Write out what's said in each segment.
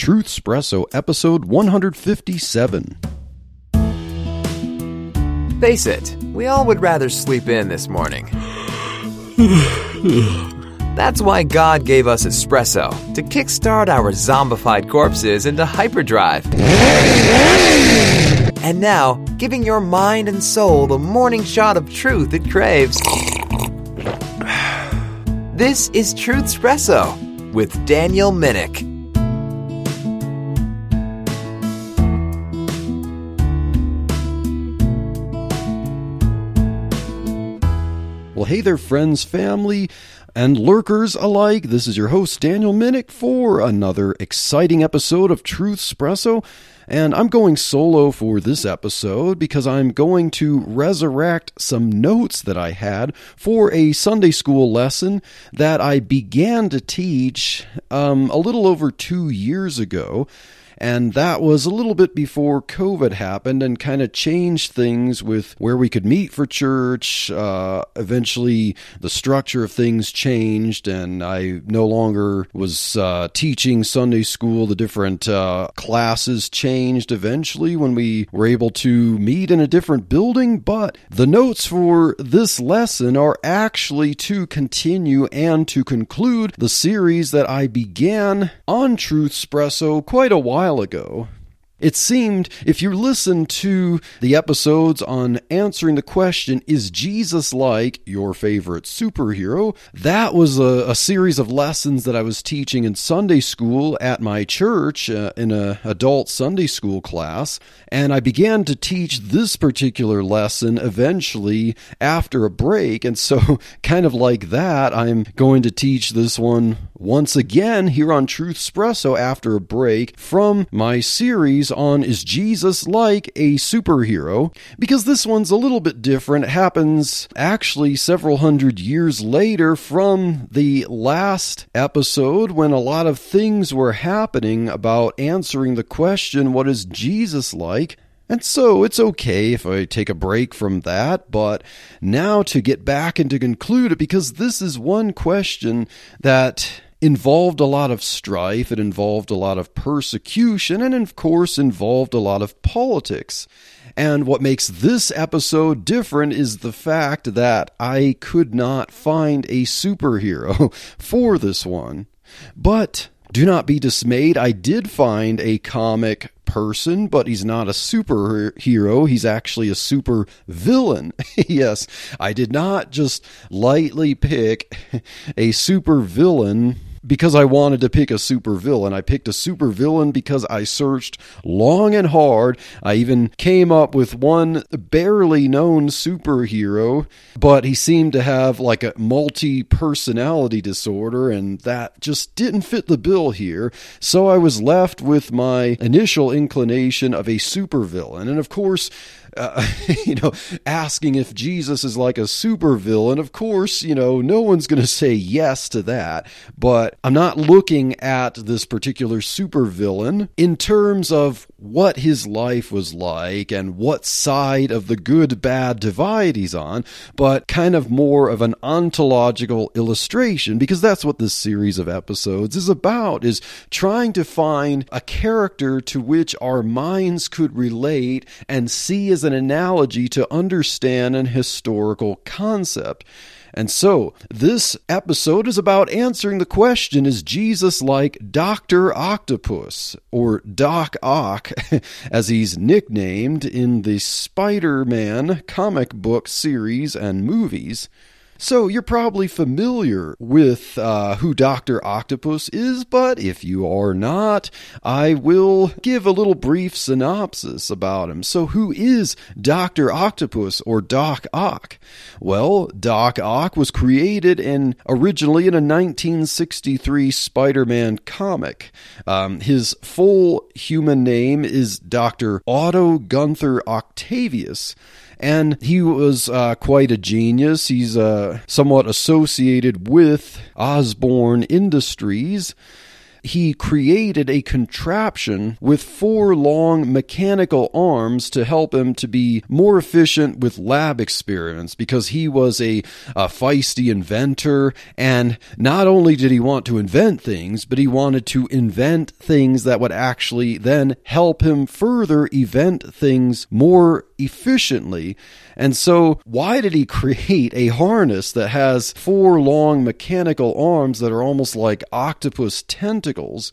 Truth Espresso, episode 157. Face it, we all would rather sleep in this morning. That's why God gave us espresso to kickstart our zombified corpses into hyperdrive. And now, giving your mind and soul the morning shot of truth it craves. This is Truth Espresso with Daniel Minnick. Hey there, friends, family, and lurkers alike. This is your host, Daniel Minnick, for another exciting episode of Truth Espresso. And I'm going solo for this episode because I'm going to resurrect some notes that I had for a Sunday school lesson that I began to teach um, a little over two years ago. And that was a little bit before COVID happened and kind of changed things with where we could meet for church. Uh, eventually, the structure of things changed, and I no longer was uh, teaching Sunday school. The different uh, classes changed eventually when we were able to meet in a different building. But the notes for this lesson are actually to continue and to conclude the series that I began on Truth Espresso quite a while while ago. It seemed, if you listen to the episodes on answering the question, is Jesus like your favorite superhero? That was a, a series of lessons that I was teaching in Sunday school at my church uh, in an adult Sunday school class. And I began to teach this particular lesson eventually after a break. And so, kind of like that, I'm going to teach this one once again here on Truth Espresso after a break from my series on Is Jesus Like a Superhero? Because this one's a little bit different. It happens actually several hundred years later from the last episode when a lot of things were happening about answering the question, What is Jesus like? And so it's okay if I take a break from that, but now to get back and to conclude it, because this is one question that involved a lot of strife, it involved a lot of persecution, and of course, involved a lot of politics. And what makes this episode different is the fact that I could not find a superhero for this one. But do not be dismayed, I did find a comic person, but he's not a superhero. He's actually a super villain. yes, I did not just lightly pick a super villain because I wanted to pick a super villain. I picked a super villain because I searched long and hard. I even came up with one barely known superhero, but he seemed to have like a multi personality disorder, and that just didn't fit the bill here. So I was left with my initial inclination of a supervillain. And of course, uh, you know, asking if Jesus is like a supervillain. Of course, you know, no one's going to say yes to that. But I'm not looking at this particular supervillain in terms of what his life was like and what side of the good bad divide he's on, but kind of more of an ontological illustration because that's what this series of episodes is about is trying to find a character to which our minds could relate and see as an analogy to understand an historical concept. And so, this episode is about answering the question Is Jesus like Dr. Octopus, or Doc Ock, as he's nicknamed in the Spider Man comic book series and movies? So you're probably familiar with uh, who Dr. Octopus is, but if you are not, I will give a little brief synopsis about him. So who is Dr. Octopus or Doc Ock? Well, Doc Ock was created in originally in a 1963 Spider-Man comic. Um, his full human name is Dr. Otto Gunther Octavius and he was uh, quite a genius. He's uh, somewhat associated with Osborn Industries. he created a contraption with four long mechanical arms to help him to be more efficient with lab experiments because he was a, a feisty inventor. And not only did he want to invent things, but he wanted to invent things that would actually then help him further event things more efficiently. And so, why did he create a harness that has four long mechanical arms that are almost like octopus tentacles?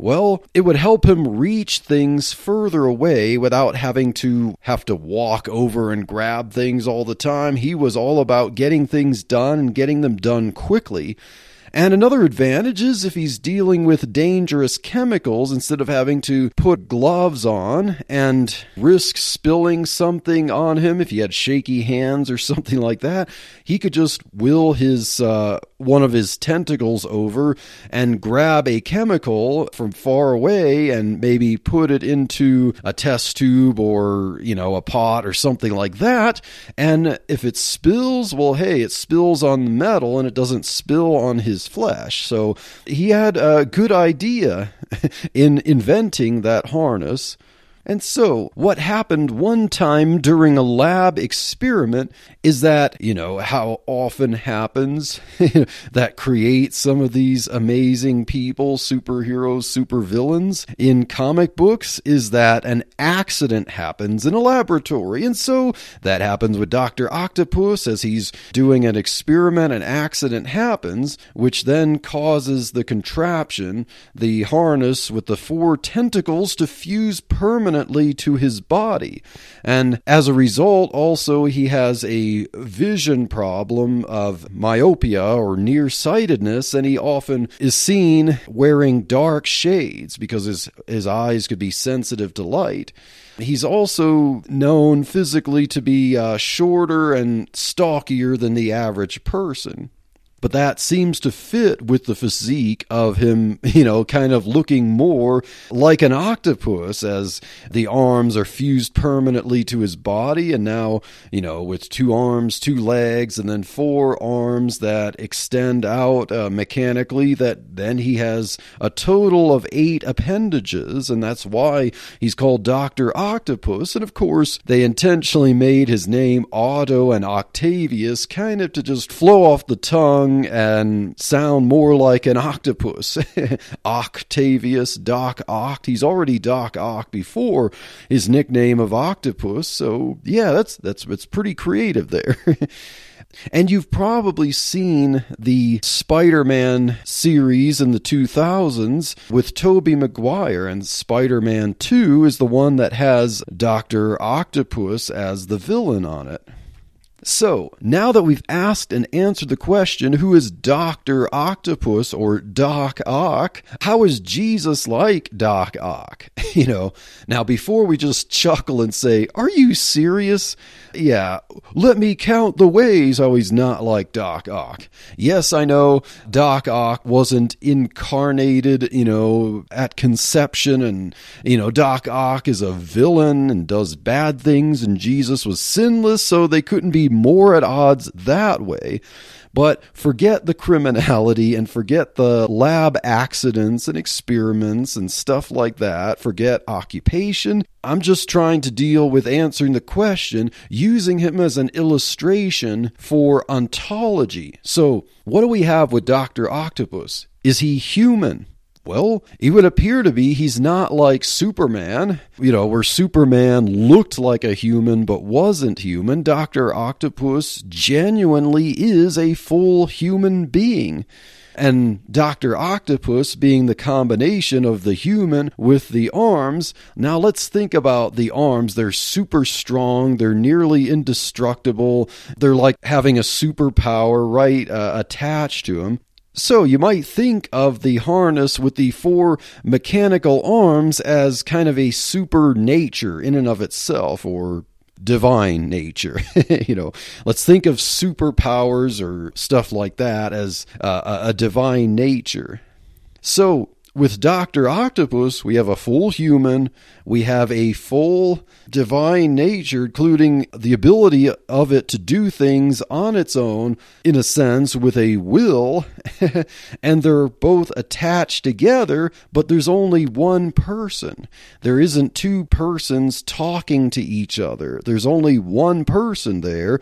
Well, it would help him reach things further away without having to have to walk over and grab things all the time. He was all about getting things done and getting them done quickly. And another advantage is if he's dealing with dangerous chemicals, instead of having to put gloves on and risk spilling something on him, if he had shaky hands or something like that, he could just will his uh, one of his tentacles over and grab a chemical from far away and maybe put it into a test tube or you know a pot or something like that. And if it spills, well, hey, it spills on the metal and it doesn't spill on his flesh. So he had a good idea in inventing that harness. And so, what happened one time during a lab experiment is that, you know, how often happens that creates some of these amazing people, superheroes, supervillains in comic books is that an accident happens in a laboratory. And so that happens with Dr. Octopus as he's doing an experiment, an accident happens, which then causes the contraption, the harness with the four tentacles to fuse permanently permanently to his body. And as a result, also, he has a vision problem of myopia or nearsightedness, and he often is seen wearing dark shades because his, his eyes could be sensitive to light. He's also known physically to be uh, shorter and stockier than the average person but that seems to fit with the physique of him, you know, kind of looking more like an octopus as the arms are fused permanently to his body. And now, you know, with two arms, two legs, and then four arms that extend out uh, mechanically, that then he has a total of eight appendages. And that's why he's called Dr. Octopus. And of course, they intentionally made his name Otto and Octavius kind of to just flow off the tongue and sound more like an octopus. Octavius, Doc Oct. He's already Doc Oct before his nickname of Octopus. So yeah, that's that's it's pretty creative there. And you've probably seen the Spider Man series in the 2000s with Tobey Maguire, and Spider Man 2 is the one that has Dr. Octopus as the villain on it. So, now that we've asked and answered the question, who is Dr. Octopus or Doc Ock? How is Jesus like Doc Ock? You know, now before we just chuckle and say, Are you serious? Yeah, let me count the ways how he's not like Doc Ock. Yes, I know Doc Ock wasn't incarnated, you know, at conception, and, you know, Doc Ock is a villain and does bad things, and Jesus was sinless, so they couldn't be more at odds that way. But forget the criminality and forget the lab accidents and experiments and stuff like that. Forget occupation. I'm just trying to deal with answering the question using him as an illustration for ontology. So, what do we have with Dr. Octopus? Is he human? Well, it would appear to be he's not like Superman, you know, where Superman looked like a human but wasn't human. Dr. Octopus genuinely is a full human being. And Dr. Octopus being the combination of the human with the arms. Now let's think about the arms. They're super strong, they're nearly indestructible, they're like having a superpower right uh, attached to them. So you might think of the harness with the four mechanical arms as kind of a super nature in and of itself, or divine nature. you know, let's think of superpowers or stuff like that as uh, a divine nature. So with Dr. Octopus, we have a full human, we have a full divine nature, including the ability of it to do things on its own, in a sense, with a will, and they're both attached together, but there's only one person. There isn't two persons talking to each other, there's only one person there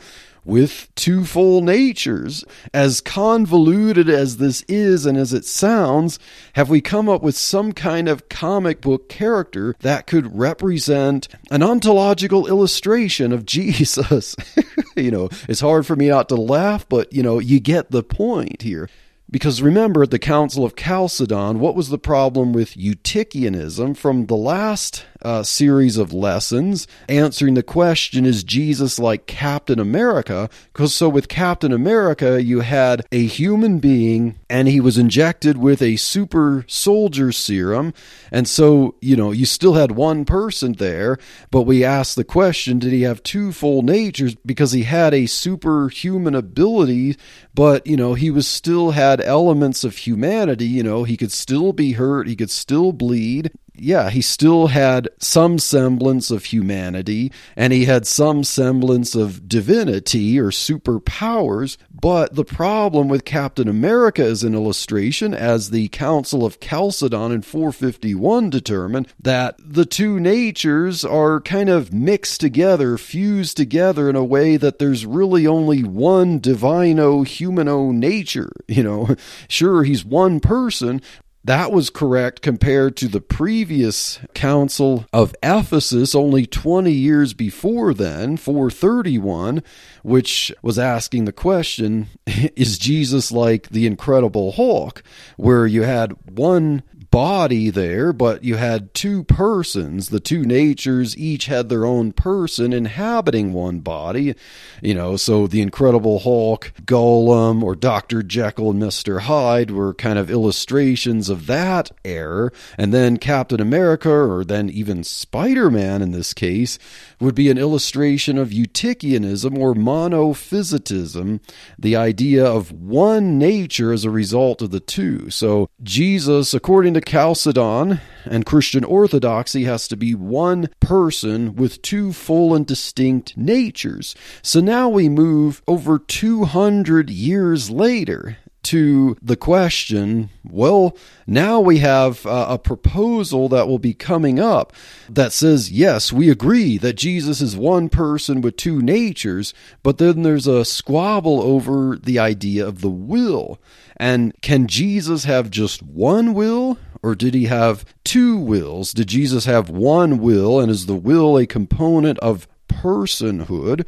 with two full natures. As convoluted as this is and as it sounds, have we come up with some kind of comic book character that could represent an ontological illustration of Jesus? you know, it's hard for me not to laugh, but you know, you get the point here. Because remember, at the Council of Chalcedon, what was the problem with Eutychianism? From the last uh, series of lessons answering the question is Jesus like Captain America? Because so with Captain America, you had a human being and he was injected with a super soldier serum. And so, you know, you still had one person there, but we asked the question did he have two full natures? Because he had a superhuman ability, but, you know, he was still had elements of humanity. You know, he could still be hurt, he could still bleed yeah, he still had some semblance of humanity and he had some semblance of divinity or superpowers. But the problem with Captain America as an illustration, as the Council of Chalcedon in 451 determined, that the two natures are kind of mixed together, fused together in a way that there's really only one divino humano nature. You know, sure, he's one person, that was correct compared to the previous council of Ephesus only 20 years before then, 431, which was asking the question Is Jesus like the Incredible Hulk? Where you had one body there, but you had two persons. The two natures each had their own person inhabiting one body. You know, so the Incredible Hulk, Gollum, or Dr. Jekyll and Mr. Hyde were kind of illustrations of that error. And then Captain America, or then even Spider Man in this case, would be an illustration of Eutychianism or monophysitism, the idea of one nature as a result of the two. So Jesus, according to Chalcedon and Christian orthodoxy, has to be one person with two full and distinct natures. So now we move over 200 years later to the question well, now we have uh, a proposal that will be coming up that says, yes, we agree that Jesus is one person with two natures, but then there's a squabble over the idea of the will. And can Jesus have just one will? Or did he have two wills? Did Jesus have one will, and is the will a component of personhood?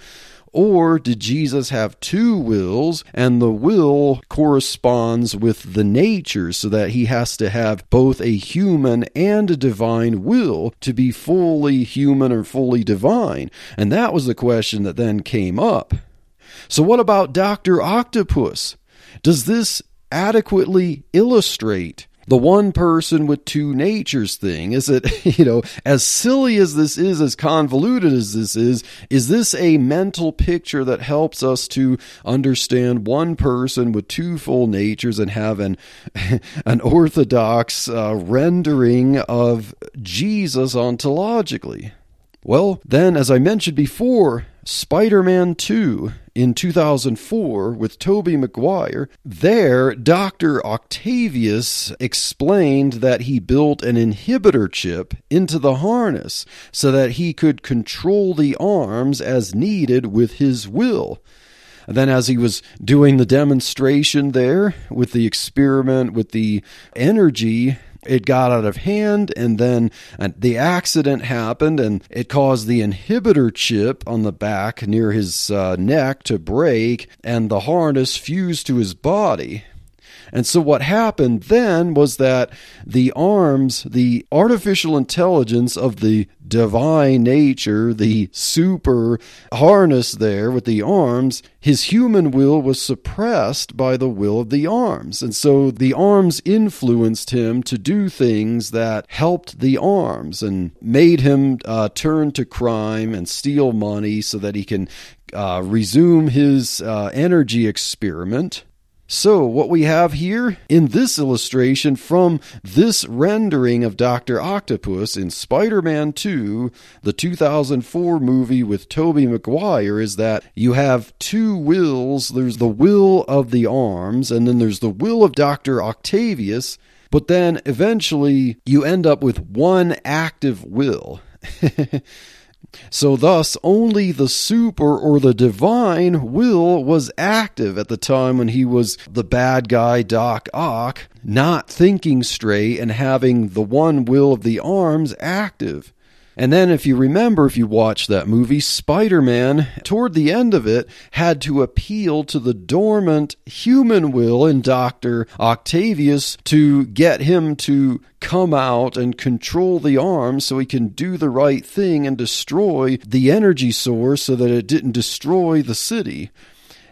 Or did Jesus have two wills and the will corresponds with the nature so that he has to have both a human and a divine will to be fully human or fully divine? And that was the question that then came up. So, what about Dr. Octopus? Does this adequately illustrate the one person with two natures thing is it you know as silly as this is as convoluted as this is is this a mental picture that helps us to understand one person with two full natures and have an an orthodox uh, rendering of Jesus ontologically? Well then as i mentioned before Spider-Man 2 in 2004 with Tobey Maguire, there Dr. Octavius explained that he built an inhibitor chip into the harness so that he could control the arms as needed with his will. Then, as he was doing the demonstration there with the experiment with the energy it got out of hand and then uh, the accident happened and it caused the inhibitor chip on the back near his uh, neck to break and the harness fused to his body and so what happened then was that the arms, the artificial intelligence of the divine nature, the super harness there with the arms, his human will was suppressed by the will of the arms. And so the arms influenced him to do things that helped the arms and made him uh, turn to crime and steal money so that he can uh, resume his uh, energy experiment So, what we have here in this illustration from this rendering of Dr. Octopus in Spider Man 2, the 2004 movie with Tobey Maguire, is that you have two wills. There's the will of the arms, and then there's the will of Dr. Octavius, but then eventually you end up with one active will. So, thus, only the super or the divine will was active at the time when he was the bad guy, Doc Ock, not thinking straight and having the one will of the arms active. And then, if you remember, if you watch that movie, Spider Man, toward the end of it, had to appeal to the dormant human will in Dr. Octavius to get him to come out and control the arm so he can do the right thing and destroy the energy source so that it didn't destroy the city.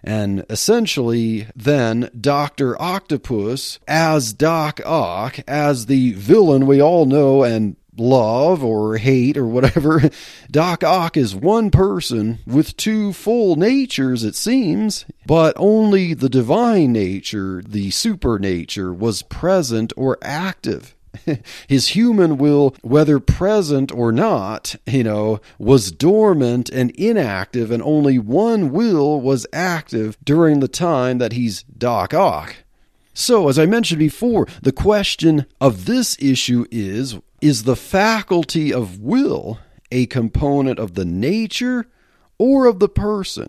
And essentially, then Dr. Octopus, as Doc Ock, as the villain we all know and love or hate or whatever, Doc Ock is one person with two full natures, it seems, but only the divine nature, the super nature, was present or active. His human will, whether present or not, you know, was dormant and inactive, and only one will was active during the time that he's Doc Ock. So, as I mentioned before, the question of this issue is is the faculty of will a component of the nature or of the person?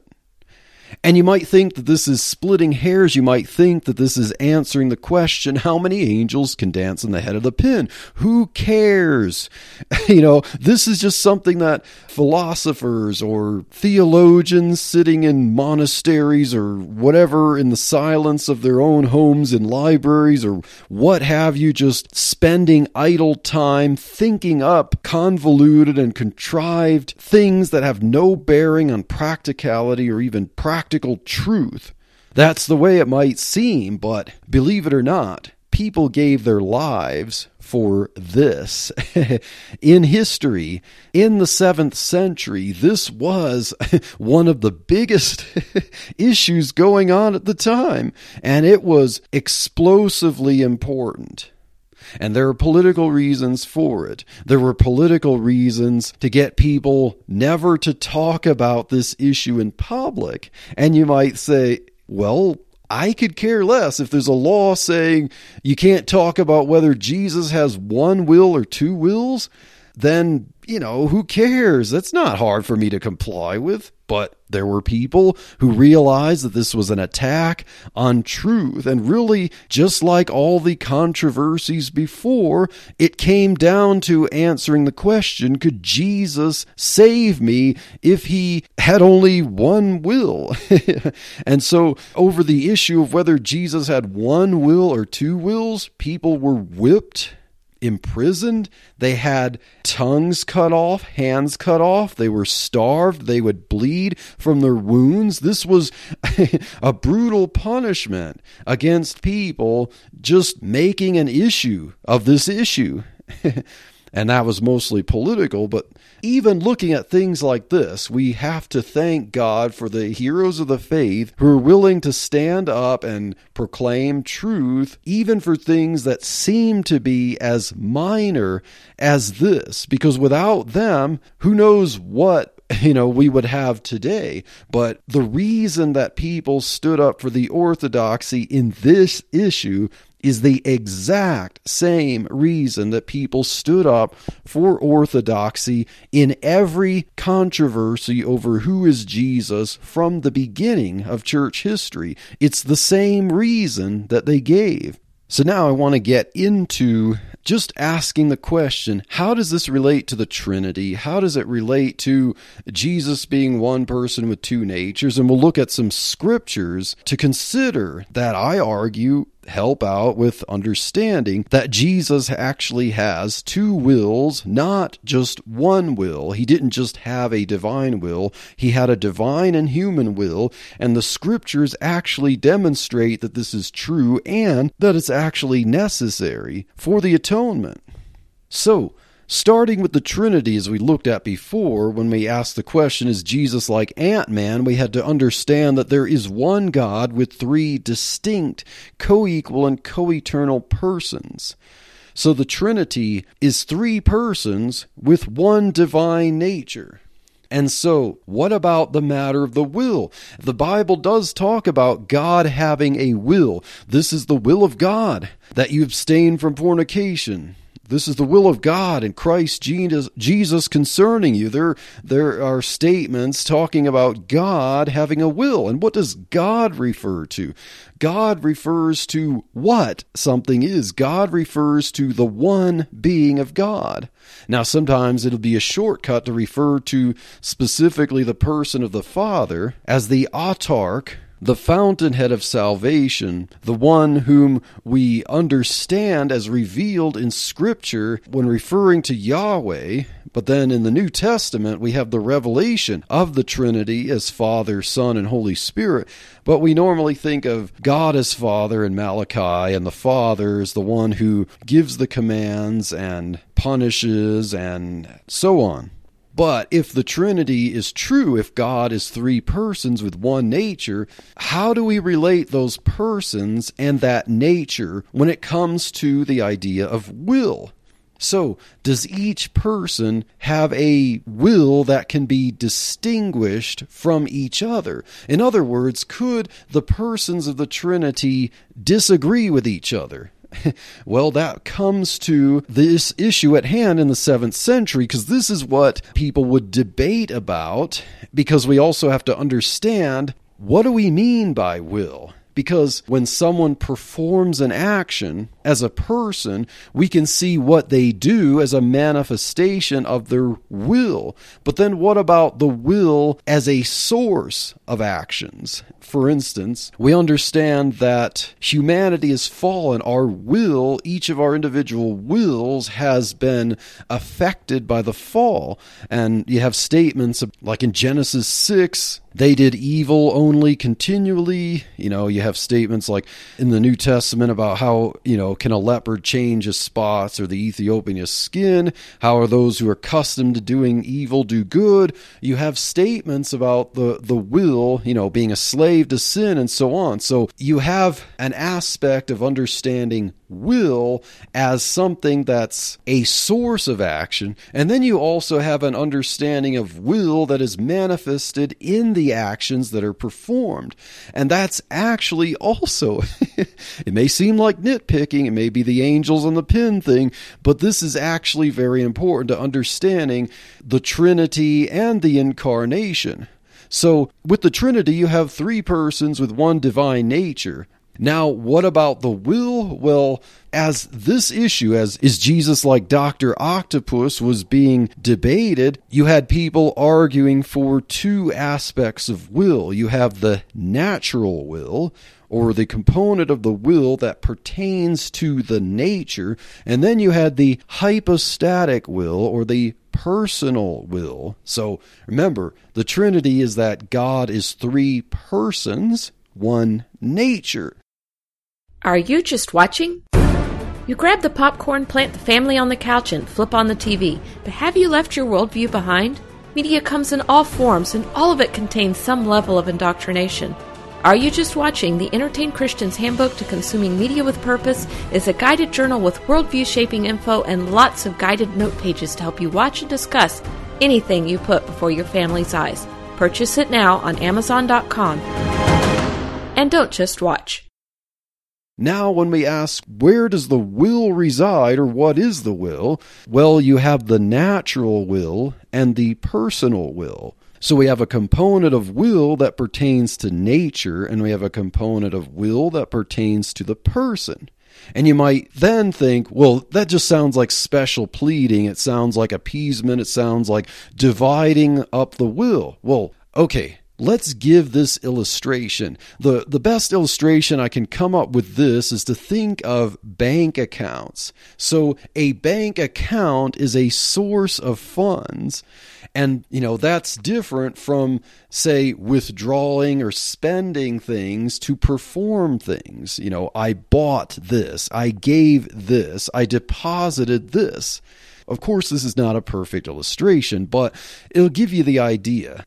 And you might think that this is splitting hairs. You might think that this is answering the question how many angels can dance on the head of the pin? Who cares? You know, this is just something that philosophers or theologians sitting in monasteries or whatever in the silence of their own homes and libraries or what have you, just spending idle time thinking up convoluted and contrived things that have no bearing on practicality or even practice practical truth. That's the way it might seem, but believe it or not, people gave their lives for this. in history, in the seventh century, this was one of the biggest issues going on at the time, and it was explosively important. And there are political reasons for it. There were political reasons to get people never to talk about this issue in public. And you might say, well, I could care less if there's a law saying you can't talk about whether Jesus has one will or two wills, then, you know, who cares? That's not hard for me to comply with. But there were people who realized that this was an attack on truth. And really, just like all the controversies before, it came down to answering the question could Jesus save me if he had only one will? and so, over the issue of whether Jesus had one will or two wills, people were whipped imprisoned. They had tongues cut off, hands cut off. They were starved. They would bleed from their wounds. This was a brutal punishment against people just making an issue of this issue. and that was mostly political. But even looking at things like this, we have to thank God for the heroes of the faith who are willing to stand up and proclaim truth, even for things that seem to be as minor as this. Because without them, who knows what you know we would have today but the reason that people stood up for the orthodoxy in this issue is the exact same reason that people stood up for orthodoxy in every controversy over who is Jesus from the beginning of church history. It's the same reason that they gave. So now I want to get into just asking the question how does this relate to the Trinity? How does it relate to Jesus being one person with two natures? And we'll look at some scriptures to consider that I argue help out with understanding that Jesus actually has two wills, not just one will. He didn't just have a divine will, he had a divine and human will, and the scriptures actually demonstrate that this is true and that it's actually necessary for the atonement. So, Starting with the Trinity, as we looked at before, when we asked the question, Is Jesus like Ant Man? we had to understand that there is one God with three distinct, co equal, and co eternal persons. So the Trinity is three persons with one divine nature. And so, what about the matter of the will? The Bible does talk about God having a will. This is the will of God, that you abstain from fornication, this is the will of God in Christ Jesus concerning you. There, there are statements talking about God having a will. And what does God refer to? God refers to what something is. God refers to the one being of God. Now, sometimes it'll be a shortcut to refer to specifically the person of the Father as the autarch the fountainhead of salvation, the one whom we understand as revealed in Scripture when referring to Yahweh. But then in the New Testament, we have the revelation of the Trinity as Father, Son, and Holy Spirit. But we normally think of God as Father in Malachi, and the Father is the one who gives the commands and punishes and so on. But if the Trinity is true, if God is three persons with one nature, how do we relate those persons and that nature when it comes to the idea of will? So, does each person have a will that can be distinguished from each other? In other words, could the persons of the Trinity disagree with each other? well, that comes to this issue at hand in the seventh century, because this is what people would debate about, because we also have to understand what do we mean by will? Because when someone performs an action as a person, we can see what they do as a manifestation of their will. But then what about the will as a source of actions? For instance, we understand that humanity is fallen. Our will, each of our individual wills, has been affected by the fall. And you have statements like in Genesis 6, they did evil only continually. You know, you have statements like in the New Testament about how, you know, can a leopard change his spots or the Ethiopian his skin? How are those who are accustomed to doing evil do good? You have statements about the, the will, you know, being a slave to sin and so on. So you have an aspect of understanding will as something that's a source of action. And then you also have an understanding of will that is manifested in the actions that are performed. And that's actually also, it may seem like nitpicking, it may be the angels and the pin thing, but this is actually very important to understanding the Trinity and the incarnation. So, with the Trinity, you have three persons with one divine nature. Now, what about the will? Well, as this issue, as is Jesus like Dr. Octopus, was being debated, you had people arguing for two aspects of will. You have the natural will, or the component of the will that pertains to the nature, and then you had the hypostatic will, or the personal will. So remember, the Trinity is that God is three persons, one nature. Are you just watching? You grab the popcorn, plant the family on the couch, and flip on the TV. But have you left your worldview behind? Media comes in all forms, and all of it contains some level of indoctrination. Are You Just Watching? The Entertained Christian's Handbook to Consuming Media with Purpose is a guided journal with worldview shaping info and lots of guided note pages to help you watch and discuss anything you put before your family's eyes. Purchase it now on Amazon.com. And don't just watch. Now, when we ask, where does the will reside or what is the will? Well, you have the natural will and the personal will. So we have a component of will that pertains to nature, and we have a component of will that pertains to the person. And you might then think, well, that just sounds like special pleading. It sounds like appeasement. It sounds like dividing up the will. Well, okay, Let's give this illustration. The, the best illustration I can come up with this is to think of bank accounts. So, a bank account is a source of funds. And, you know, that's different from, say, withdrawing or spending things to perform things. You know, I bought this, I gave this, I deposited this. Of course, this is not a perfect illustration, but it'll give you the idea.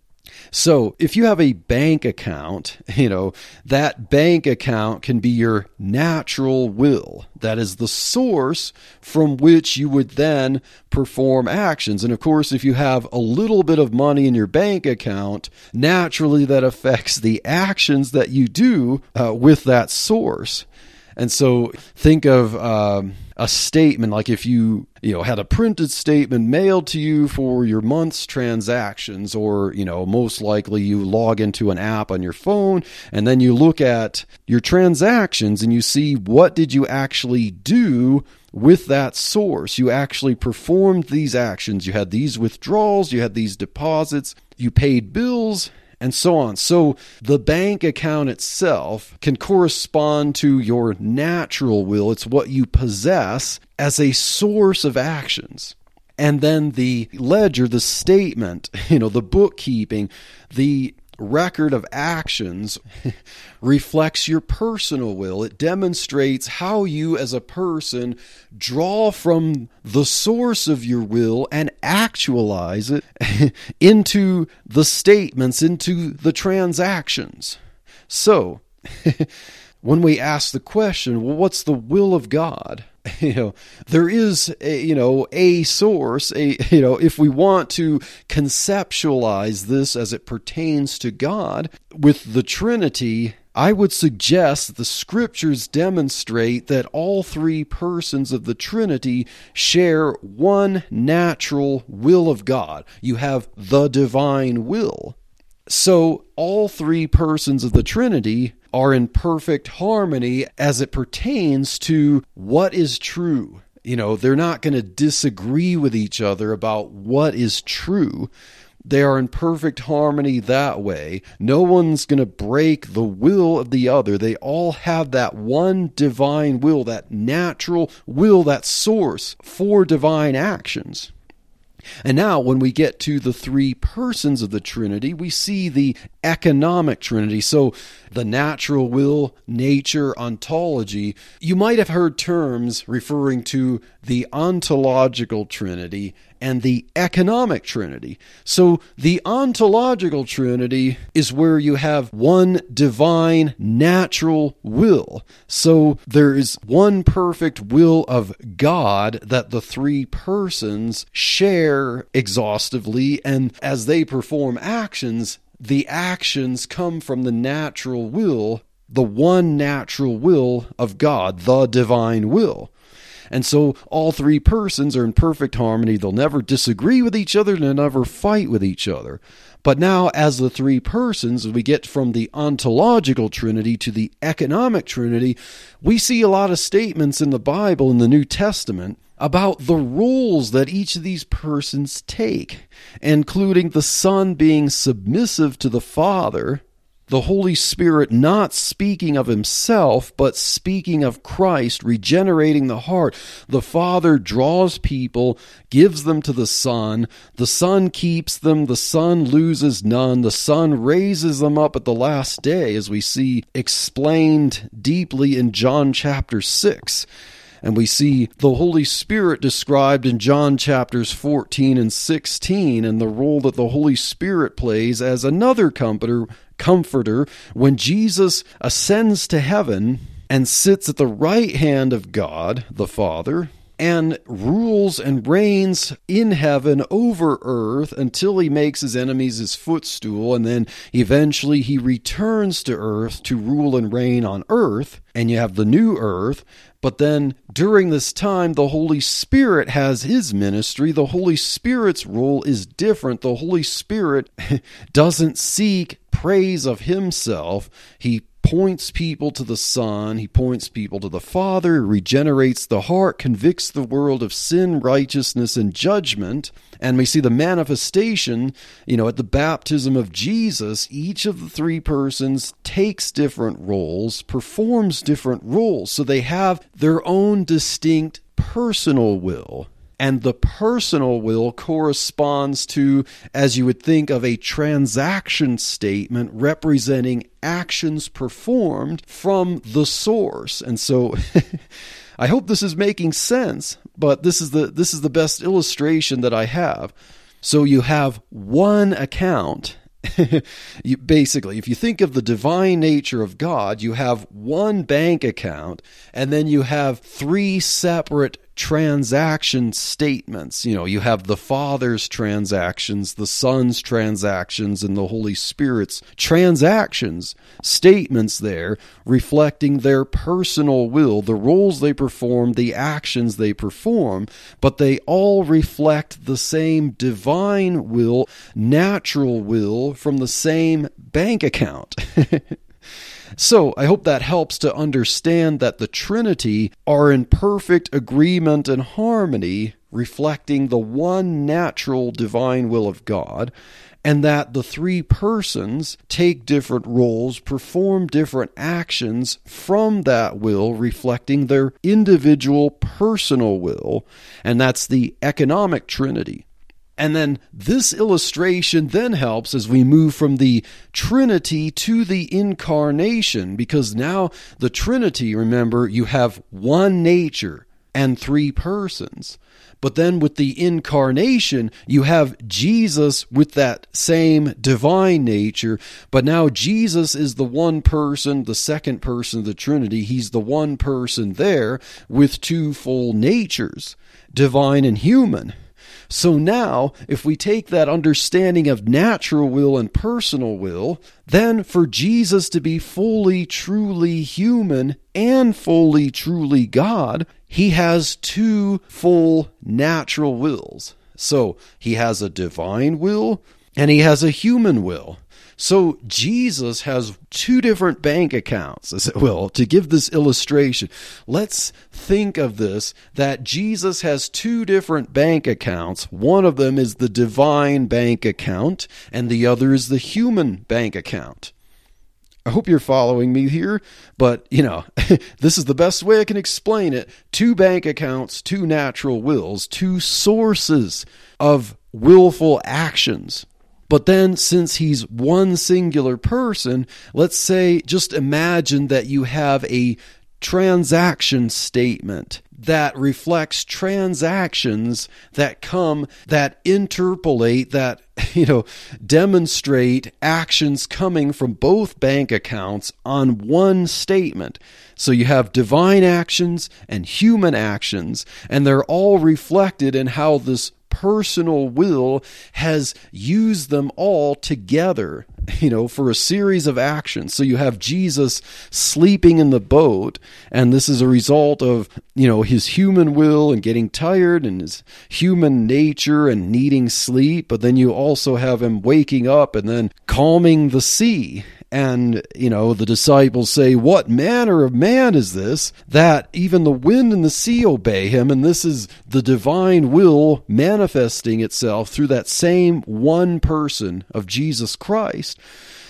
So, if you have a bank account, you know, that bank account can be your natural will. That is the source from which you would then perform actions. And of course, if you have a little bit of money in your bank account, naturally that affects the actions that you do uh, with that source. And so think of um, a statement like if you you know had a printed statement mailed to you for your month's transactions or you know most likely you log into an app on your phone and then you look at your transactions and you see what did you actually do with that source. You actually performed these actions. You had these withdrawals. You had these deposits. You paid bills and so on. So the bank account itself can correspond to your natural will. It's what you possess as a source of actions. And then the ledger, the statement, you know, the bookkeeping, the record of actions reflects your personal will. It demonstrates how you, as a person, draw from the source of your will and actualize it into the statements, into the transactions. So, when we ask the question, well, what's the will of God? you know there is a, you know a source a you know if we want to conceptualize this as it pertains to God with the trinity I would suggest the scriptures demonstrate that all three persons of the Trinity share one natural will of God. You have the divine will. So, all three persons of the Trinity are in perfect harmony as it pertains to what is true. You know, they're not going to disagree with each other about what is true. They are in perfect harmony that way. No one's going to break the will of the other. They all have that one divine will, that natural will, that source for divine actions. And now, when we get to the three persons of the Trinity, we see the economic Trinity. So, the natural will, nature, ontology. You might have heard terms referring to the ontological Trinity and the economic trinity. So the ontological trinity is where you have one divine natural will. So there is one perfect will of God that the three persons share exhaustively, and as they perform actions, the actions come from the natural will, the one natural will of God, the divine will. And so all three persons are in perfect harmony. They'll never disagree with each other, they'll never fight with each other. But now, as the three persons, we get from the ontological trinity to the economic trinity, we see a lot of statements in the Bible, in the New Testament, about the roles that each of these persons take, including the Son being submissive to the Father the Holy Spirit not speaking of himself, but speaking of Christ, regenerating the heart. The Father draws people, gives them to the Son. The Son keeps them. The Son loses none. The Son raises them up at the last day, as we see explained deeply in John chapter 6. And we see the Holy Spirit described in John chapters 14 and 16 and the role that the Holy Spirit plays as another comforter, comforter when Jesus ascends to heaven and sits at the right hand of God the Father and rules and reigns in heaven over earth until he makes his enemies his footstool, and then eventually he returns to earth to rule and reign on earth, and you have the new earth. But then during this time, the Holy Spirit has his ministry. The Holy Spirit's role is different. The Holy Spirit doesn't seek praise of himself, he points people to the Son, he points people to the Father, regenerates the heart, convicts the world of sin, righteousness, and judgment. And we see the manifestation, you know, at the baptism of Jesus, each of the three persons takes different roles, performs different roles. So they have their own distinct personal will and the personal will corresponds to, as you would think of a transaction statement representing actions performed from the source. And so I hope this is making sense, but this is the this is the best illustration that I have. So you have one account you, basically, if you think of the divine nature of God, you have one bank account and then you have three separate transaction statements. You know, you have the Father's transactions, the Son's transactions, and the Holy Spirit's transactions, statements there reflecting their personal will, the roles they perform, the actions they perform, but they all reflect the same divine will, natural will from the same bank account. So I hope that helps to understand that the Trinity are in perfect agreement and harmony, reflecting the one natural divine will of God, and that the three persons take different roles, perform different actions from that will, reflecting their individual personal will, and that's the economic Trinity. And then this illustration then helps as we move from the Trinity to the incarnation, because now the Trinity, remember, you have one nature and three persons. But then with the incarnation, you have Jesus with that same divine nature. But now Jesus is the one person, the second person of the Trinity. He's the one person there with two full natures, divine and human. So now, if we take that understanding of natural will and personal will, then for Jesus to be fully, truly human and fully, truly God, he has two full natural wills. So he has a divine will and he has a human will. So Jesus has two different bank accounts, as it will, to give this illustration. Let's think of this that Jesus has two different bank accounts. One of them is the divine bank account, and the other is the human bank account. I hope you're following me here, but you know, this is the best way I can explain it. Two bank accounts, two natural wills, two sources of willful actions. But then, since he's one singular person, let's say, just imagine that you have a transaction statement that reflects transactions that come that interpolate that you know demonstrate actions coming from both bank accounts on one statement. So you have divine actions and human actions and they're all reflected in how this personal will has used them all together, you know, for a series of actions. So you have Jesus sleeping in the boat, and this is a result of, you know, his human will and getting tired and his human nature and needing sleep. But then you also have him waking up and then calming the sea and, you know, the disciples say, What manner of man is this that even the wind and the sea obey him? And this is the divine will manifesting itself through that same one person of Jesus Christ.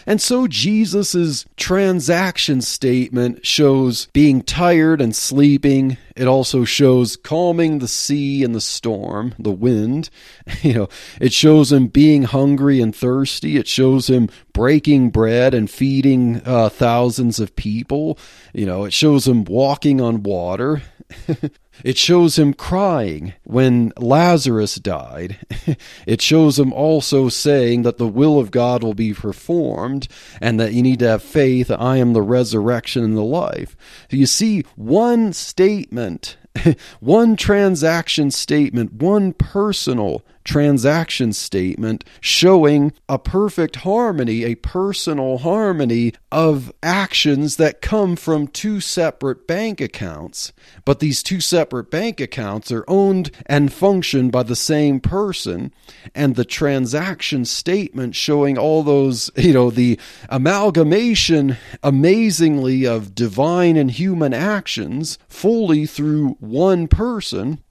And so Jesus' transaction statement shows being tired and sleeping. It also shows calming the sea and the storm, the wind. You know, it shows him being hungry and thirsty. It shows him breaking bread and feeding uh, thousands of people. You know, it shows him walking on water. It shows him crying when Lazarus died. it shows him also saying that the will of God will be performed and that you need to have faith. I am the resurrection and the life. You see, one statement, one transaction statement, one personal transaction statement showing a perfect harmony, a personal harmony of actions that come from two separate bank accounts. But these two separate bank accounts are owned and functioned by the same person, and the transaction statement showing all those, you know, the amalgamation amazingly of divine and human actions fully through one person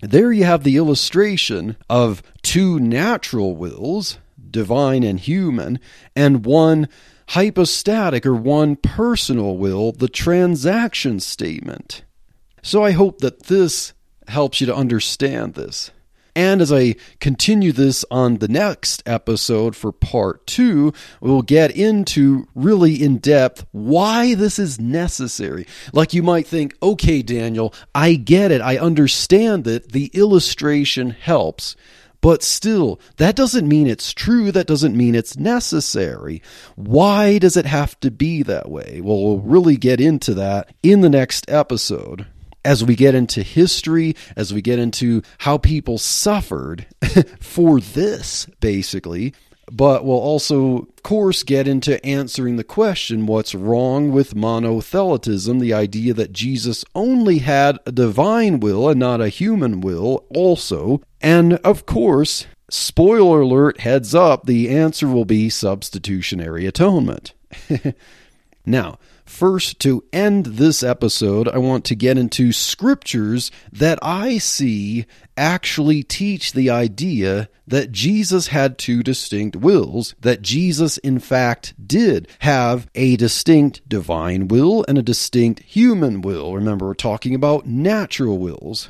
there you have the illustration of two natural wills, divine and human, and one hypostatic or one personal will, the transaction statement. So I hope that this helps you to understand this. And as I continue this on the next episode for part two, we'll get into really in depth why this is necessary. Like you might think, okay, Daniel, I get it. I understand that the illustration helps. But still, that doesn't mean it's true. That doesn't mean it's necessary. Why does it have to be that way? Well, we'll really get into that in the next episode as we get into history, as we get into how people suffered for this, basically. But we'll also, of course, get into answering the question what's wrong with monothelitism, the idea that Jesus only had a divine will and not a human will, also. And of course, spoiler alert, heads up, the answer will be substitutionary atonement. now, First, to end this episode, I want to get into scriptures that I see actually teach the idea that Jesus had two distinct wills, that Jesus, in fact, did have a distinct divine will and a distinct human will. Remember, we're talking about natural wills.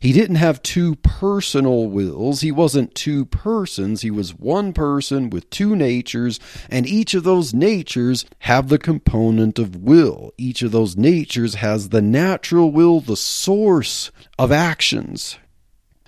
He didn't have two personal wills. He wasn't two persons. He was one person with two natures, and each of those natures have the component of will. Each of those natures has the natural will, the source of actions.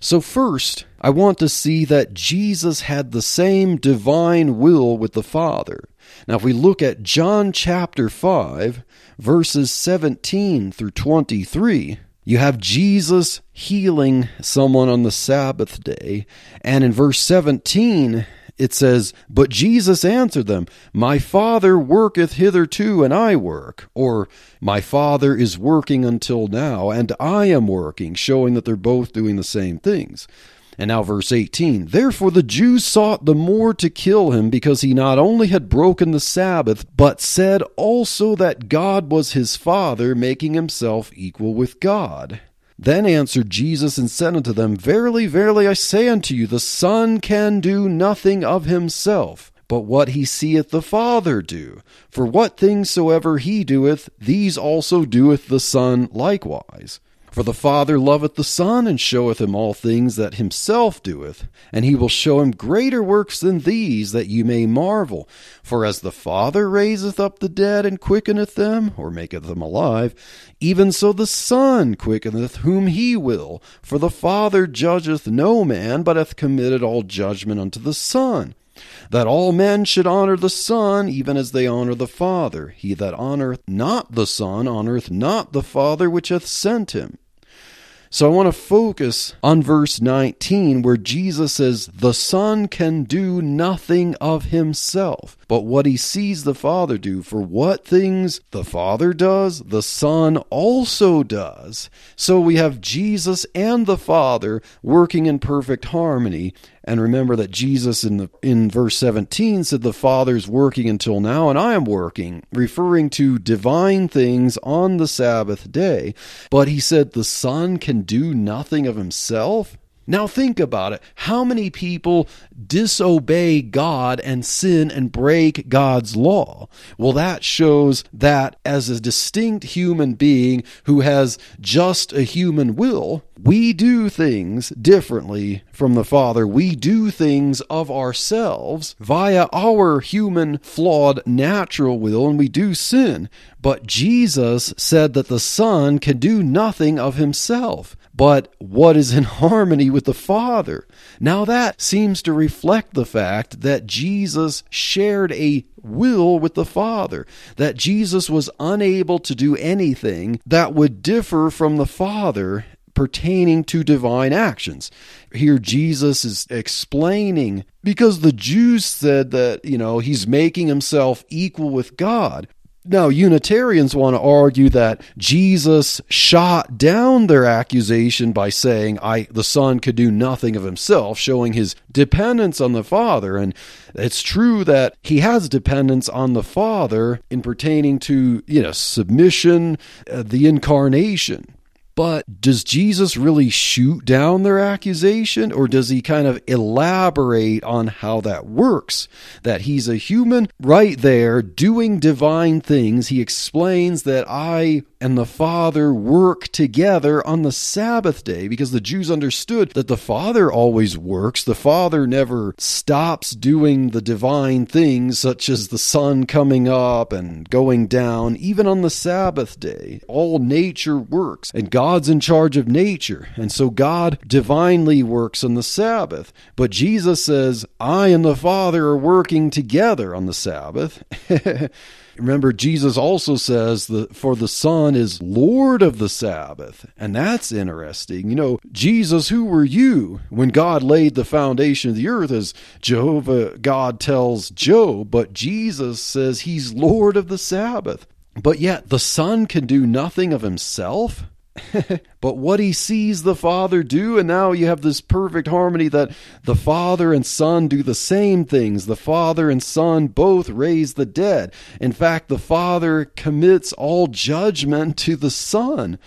So, first, I want to see that Jesus had the same divine will with the Father. Now, if we look at John chapter 5, verses 17 through 23, you have Jesus healing someone on the Sabbath day. And in verse 17, it says, But Jesus answered them, My Father worketh hitherto, and I work. Or, My Father is working until now, and I am working, showing that they're both doing the same things. And now, verse 18 Therefore the Jews sought the more to kill him, because he not only had broken the Sabbath, but said also that God was his Father, making himself equal with God. Then answered Jesus and said unto them, Verily, verily, I say unto you, the Son can do nothing of himself, but what he seeth the Father do. For what things soever he doeth, these also doeth the Son likewise. For the Father loveth the Son, and showeth him all things that himself doeth, and he will show him greater works than these, that you may marvel. For as the Father raiseth up the dead, and quickeneth them, or maketh them alive, even so the Son quickeneth whom he will. For the Father judgeth no man, but hath committed all judgment unto the Son that all men should honor the Son, even as they honor the Father. He that honoreth not the Son honoreth not the Father which hath sent him. So I want to focus on verse 19 where Jesus says, The Son can do nothing of himself, but what he sees the Father do. For what things the Father does, the Son also does. So we have Jesus and the Father working in perfect harmony. And remember that Jesus in the in verse 17 said the Father's working until now and I am working, referring to divine things on the Sabbath day. But he said the Son can do nothing of himself. Now think about it. How many people disobey God and sin and break God's law? Well, that shows that as a distinct human being who has just a human will, we do things differently from the Father. We do things of ourselves via our human, flawed, natural will, and we do sin. But Jesus said that the Son can do nothing of himself but what is in harmony with the Father. Now, that seems to reflect the fact that Jesus shared a will with the Father, that Jesus was unable to do anything that would differ from the Father pertaining to divine actions. Here, Jesus is explaining because the Jews said that, you know, he's making himself equal with God. Now, Unitarians want to argue that Jesus shot down their accusation by saying, I, the Son could do nothing of himself, showing his dependence on the Father. And it's true that he has dependence on the Father in pertaining to, you know, submission, uh, the incarnation. But does Jesus really shoot down their accusation or does he kind of elaborate on how that works? That he's a human right there doing divine things. He explains that I and the Father work together on the Sabbath day because the Jews understood that the Father always works. The Father never stops doing the divine things, such as the sun coming up and going down, even on the Sabbath day. All nature works, and God's in charge of nature. And so God divinely works on the Sabbath. But Jesus says, I and the Father are working together on the Sabbath. Remember, Jesus also says that for the Son is Lord of the Sabbath. And that's interesting. You know, Jesus, who were you when God laid the foundation of the earth, as Jehovah God tells Job, but Jesus says he's Lord of the Sabbath. But yet the Son can do nothing of himself? but what he sees the Father do, and now you have this perfect harmony that the Father and Son do the same things. The Father and Son both raise the dead. In fact, the Father commits all judgment to the Son.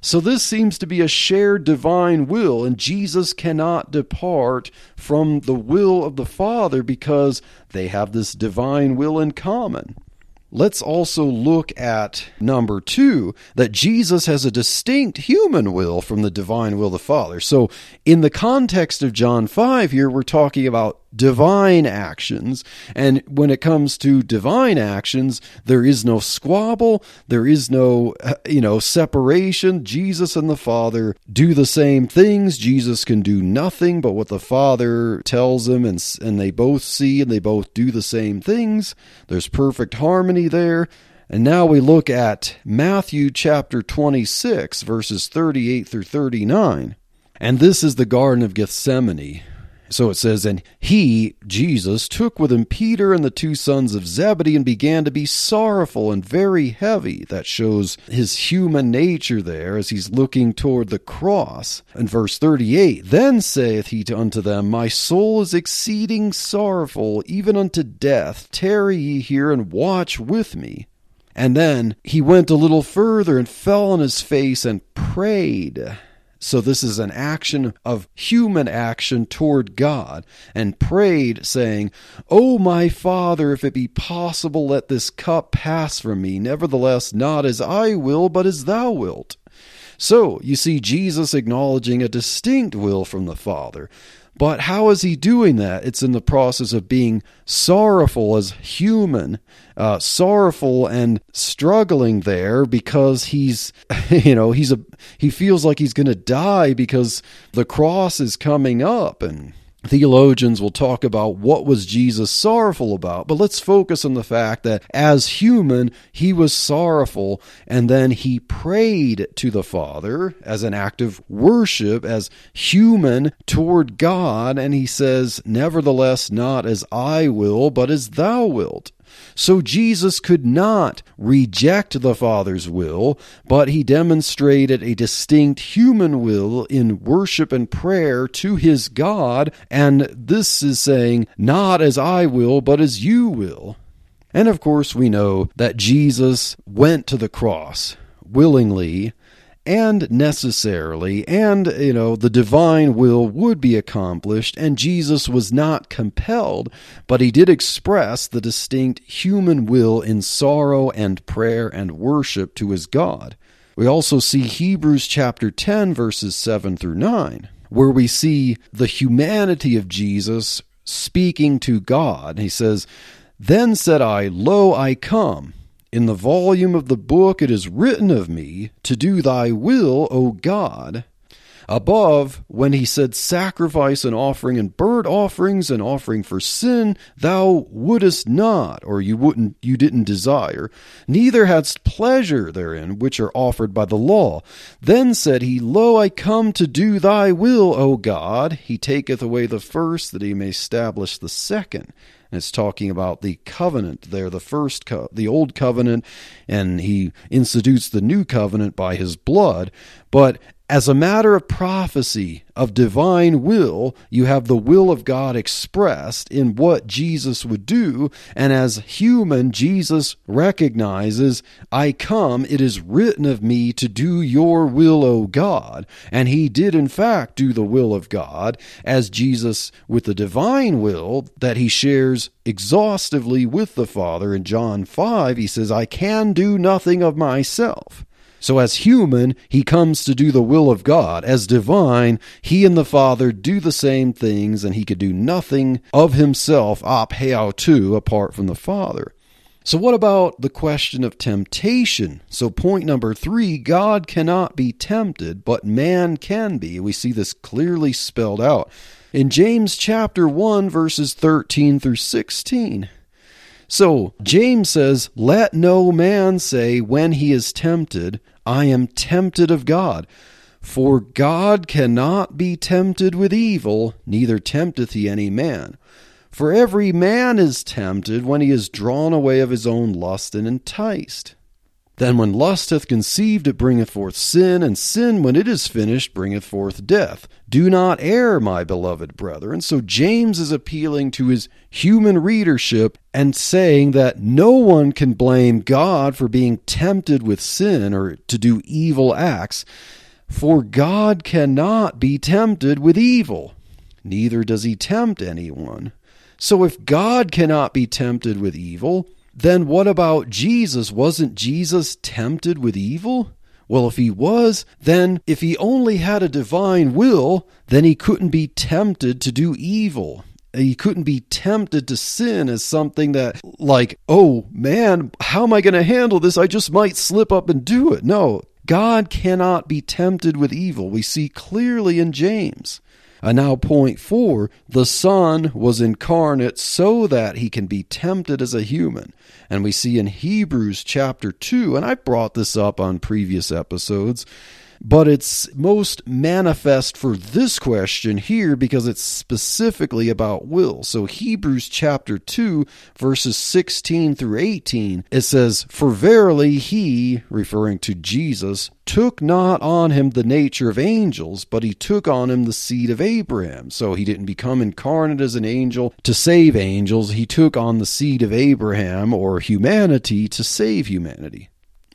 So this seems to be a shared divine will, and Jesus cannot depart from the will of the Father because they have this divine will in common. Let's also look at number two that Jesus has a distinct human will from the divine will of the Father. So, in the context of John 5 here, we're talking about divine actions. And when it comes to divine actions, there is no squabble, there is no, uh, you know, separation. Jesus and the Father do the same things. Jesus can do nothing but what the Father tells him, and, and they both see and they both do the same things. There's perfect harmony there. And now we look at Matthew chapter 26, verses 38 through 39. And this is the Garden of Gethsemane so it says, And he, Jesus, took with him Peter and the two sons of Zebedee and began to be sorrowful and very heavy. That shows his human nature there as he's looking toward the cross. And verse 38 Then saith he unto them, My soul is exceeding sorrowful, even unto death. Tarry ye here and watch with me. And then he went a little further and fell on his face and prayed. So this is an action of human action toward God, and prayed, saying, O my Father, if it be possible, let this cup pass from me. Nevertheless, not as I will, but as thou wilt. So you see Jesus acknowledging a distinct will from the Father. But how is he doing that? It's in the process of being sorrowful as human, uh, sorrowful and struggling there because he's, you know, he's a he feels like he's going to die because the cross is coming up and theologians will talk about what was Jesus sorrowful about, but let's focus on the fact that as human, he was sorrowful and then he prayed to the Father as an act of worship, as human toward God, and he says, Nevertheless, not as I will, but as thou wilt. So Jesus could not reject the Father's will, but he demonstrated a distinct human will in worship and prayer to his God, and this is saying, Not as I will, but as you will. And of course, we know that Jesus went to the cross willingly and necessarily, and, you know, the divine will would be accomplished, and Jesus was not compelled, but he did express the distinct human will in sorrow and prayer and worship to his God. We also see Hebrews chapter 10, verses 7 through 9, where we see the humanity of Jesus speaking to God. He says, Then said I, Lo, I come. In the volume of the book it is written of me to do thy will, O God. Above, when he said, Sacrifice and offering and burnt offerings and offering for sin, thou wouldest not, or you wouldn't you didn't desire, neither hadst pleasure therein, which are offered by the law. Then said he, Lo, I come to do thy will, O God. He taketh away the first, that he may establish the second. And it's talking about the covenant there, the first, co- the old covenant, and he institutes the new covenant by his blood. But as a matter of prophecy, of divine will, you have the will of God expressed in what Jesus would do. And as human, Jesus recognizes, I come, it is written of me to do your will, O God. And he did, in fact, do the will of God, as Jesus, with the divine will that he shares exhaustively with the Father in John 5, he says, I can do nothing of myself. So, as human, he comes to do the will of God. As divine, he and the Father do the same things, and he could do nothing of himself, ap tu, apart from the Father. So, what about the question of temptation? So, point number three God cannot be tempted, but man can be. We see this clearly spelled out in James chapter 1, verses 13 through 16. So, James says, Let no man say when he is tempted, I am tempted of God. For God cannot be tempted with evil, neither tempteth he any man. For every man is tempted when he is drawn away of his own lust and enticed. Then when lust hath conceived, it bringeth forth sin, and sin, when it is finished, bringeth forth death. Do not err, my beloved brethren. So James is appealing to his human readership and saying that no one can blame God for being tempted with sin or to do evil acts, for God cannot be tempted with evil, neither does he tempt anyone. So if God cannot be tempted with evil, then what about Jesus? Wasn't Jesus tempted with evil? Well, if he was, then if he only had a divine will, then he couldn't be tempted to do evil. He couldn't be tempted to sin as something that, like, oh man, how am I going to handle this? I just might slip up and do it. No, God cannot be tempted with evil. We see clearly in James. And now, point four the Son was incarnate so that he can be tempted as a human. And we see in Hebrews chapter 2, and I brought this up on previous episodes, but it's most manifest for this question here because it's specifically about will. So, Hebrews chapter 2, verses 16 through 18, it says, For verily he, referring to Jesus, took not on him the nature of angels, but he took on him the seed of Abraham. So he didn't become incarnate as an angel to save angels, he took on the seed of Abraham or humanity to save humanity.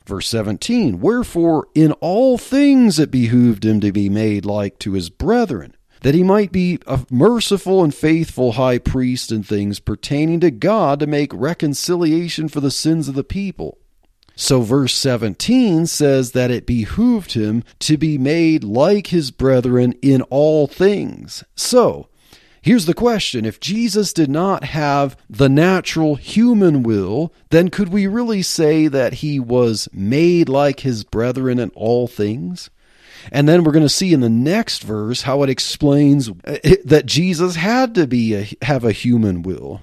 Verse 17 Wherefore in all things it behooved him to be made like to his brethren, that he might be a merciful and faithful high priest in things pertaining to God to make reconciliation for the sins of the people. So, verse 17 says that it behooved him to be made like his brethren in all things. So, Here's the question if Jesus did not have the natural human will, then could we really say that he was made like his brethren in all things? And then we're going to see in the next verse how it explains uh, that Jesus had to be a, have a human will.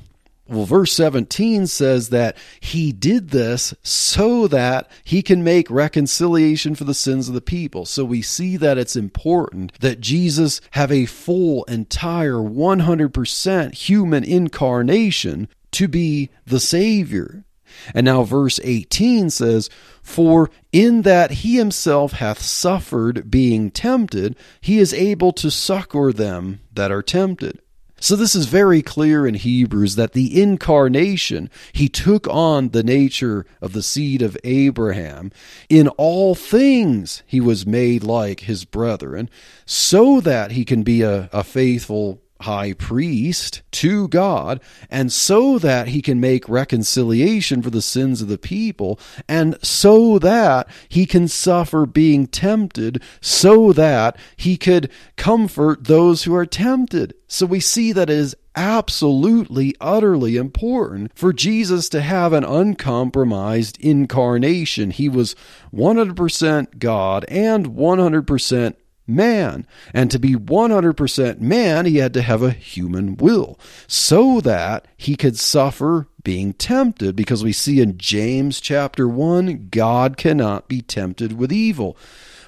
Well, verse 17 says that he did this so that he can make reconciliation for the sins of the people. So we see that it's important that Jesus have a full, entire, 100% human incarnation to be the Savior. And now verse 18 says, For in that he himself hath suffered being tempted, he is able to succor them that are tempted. So this is very clear in Hebrews that the incarnation, he took on the nature of the seed of Abraham. In all things he was made like his brethren, so that he can be a, a faithful high priest to God, and so that he can make reconciliation for the sins of the people, and so that he can suffer being tempted, so that he could comfort those who are tempted. So we see that it is absolutely, utterly important for Jesus to have an uncompromised incarnation. He was 100% God and 100% man. And to be 100% man, he had to have a human will so that he could suffer being tempted because we see in James chapter 1 God cannot be tempted with evil.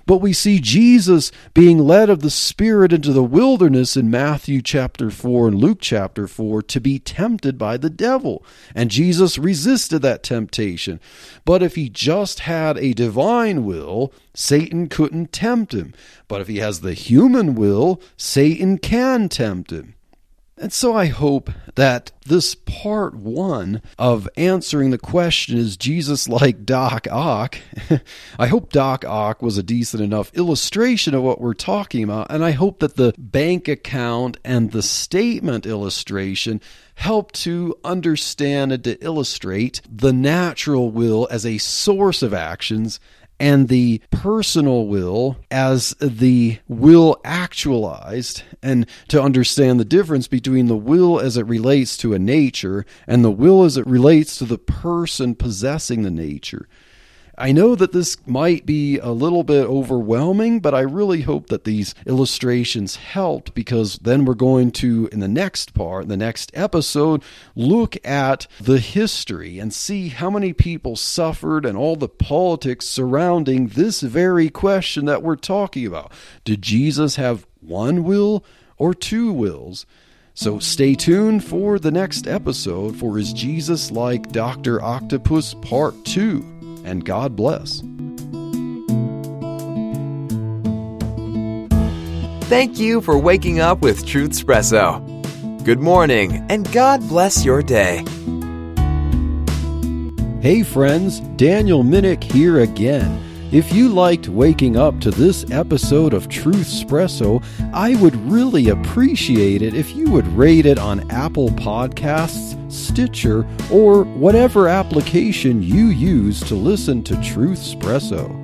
But we see Jesus being led of the Spirit into the wilderness in Matthew chapter 4 and Luke chapter 4 to be tempted by the devil. And Jesus resisted that temptation. But if he just had a divine will, Satan couldn't tempt him. But if he has the human will, Satan can tempt him. And so I hope that this part one of answering the question is Jesus like Doc Ock? I hope Doc Ock was a decent enough illustration of what we're talking about. And I hope that the bank account and the statement illustration help to understand and to illustrate the natural will as a source of actions and the personal will as the will actualized, and to understand the difference between the will as it relates to a nature and the will as it relates to the person possessing the nature. I know that this might be a little bit overwhelming, but I really hope that these illustrations helped because then we're going to, in the next part, the next episode, look at the history and see how many people suffered and all the politics surrounding this very question that we're talking about. Did Jesus have one will or two wills? So stay tuned for the next episode for Is Jesus Like Dr. Octopus Part 2 and God bless. Thank you for waking up with Truth Espresso. Good morning, and God bless your day. Hey, friends, Daniel Minnick here again. If you liked waking up to this episode of Truth Espresso, I would really appreciate it if you would rate it on Apple Podcasts, Stitcher, or whatever application you use to listen to Truth Espresso.